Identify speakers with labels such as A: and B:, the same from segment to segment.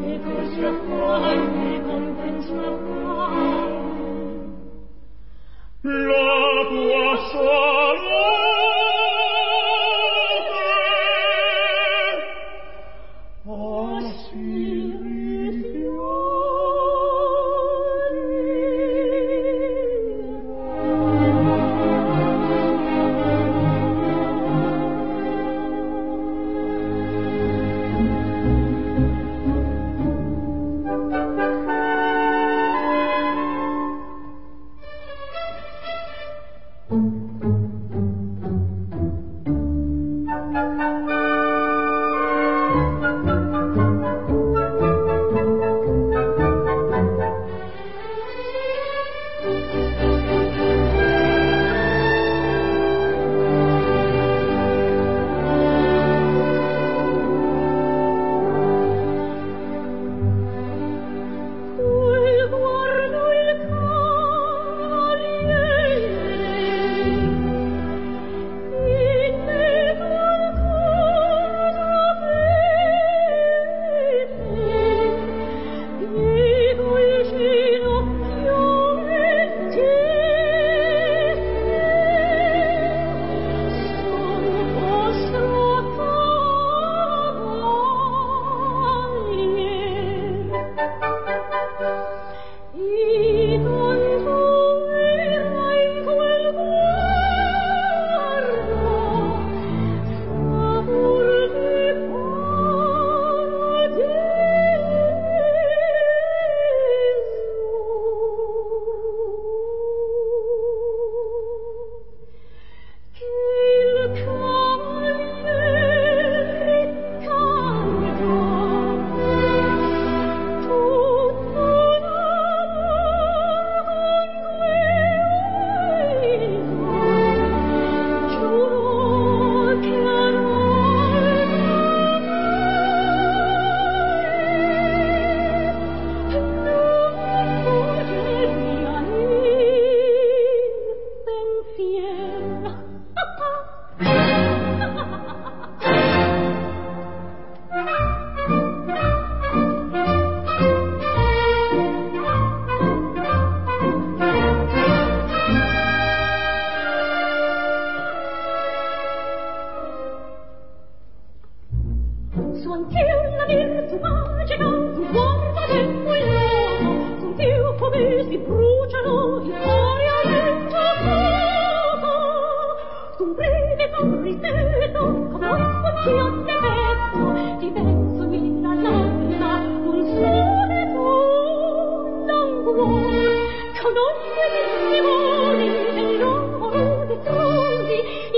A: che
B: tu
A: sia La
B: tua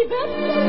A: Thank you.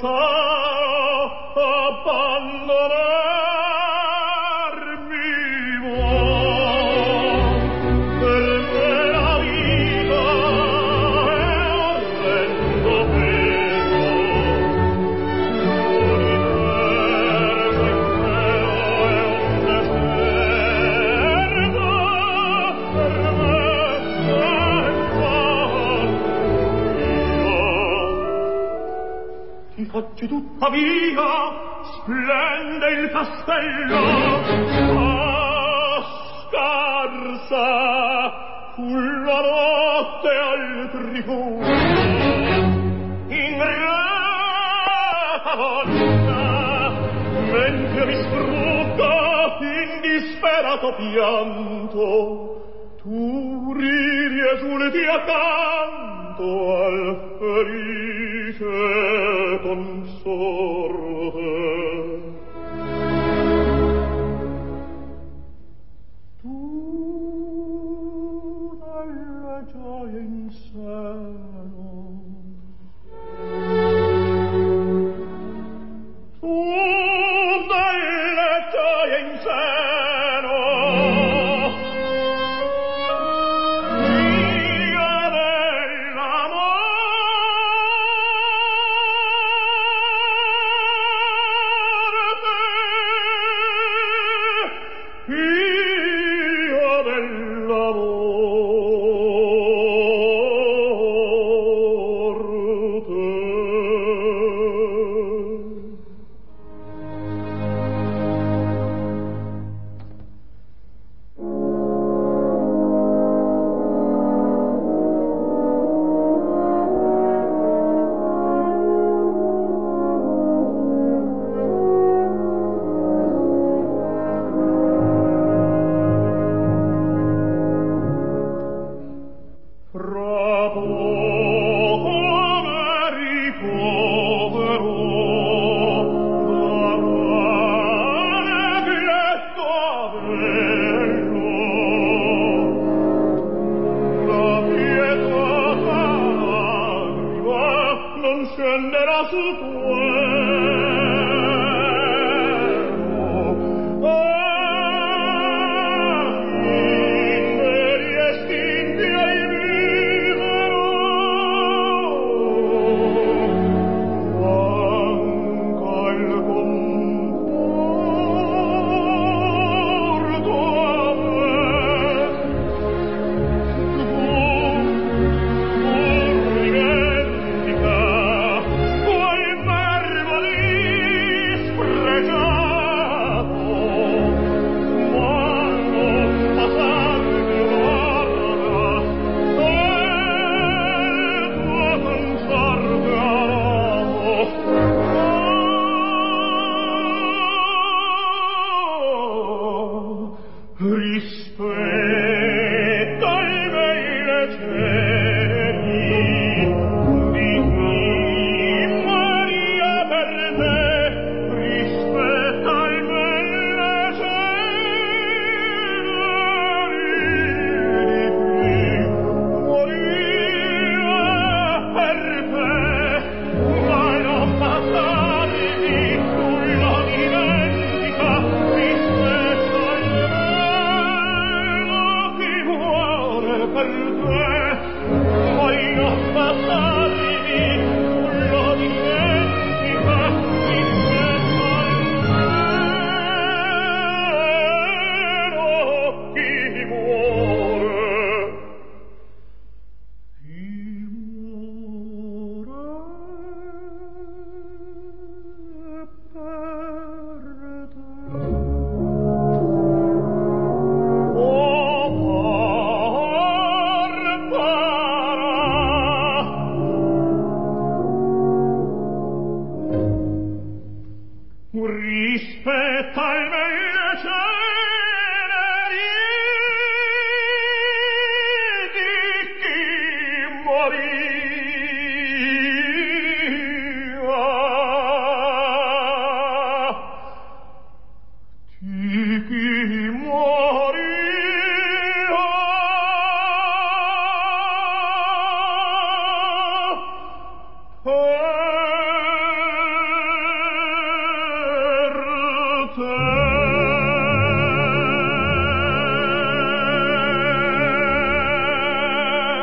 B: ciò tuttavia splende il castello a ah, scarsa fu la notte al tribuno in grata volta mentre mi sfrutta in disperato pianto tu riri e giulti accanto al ferite sor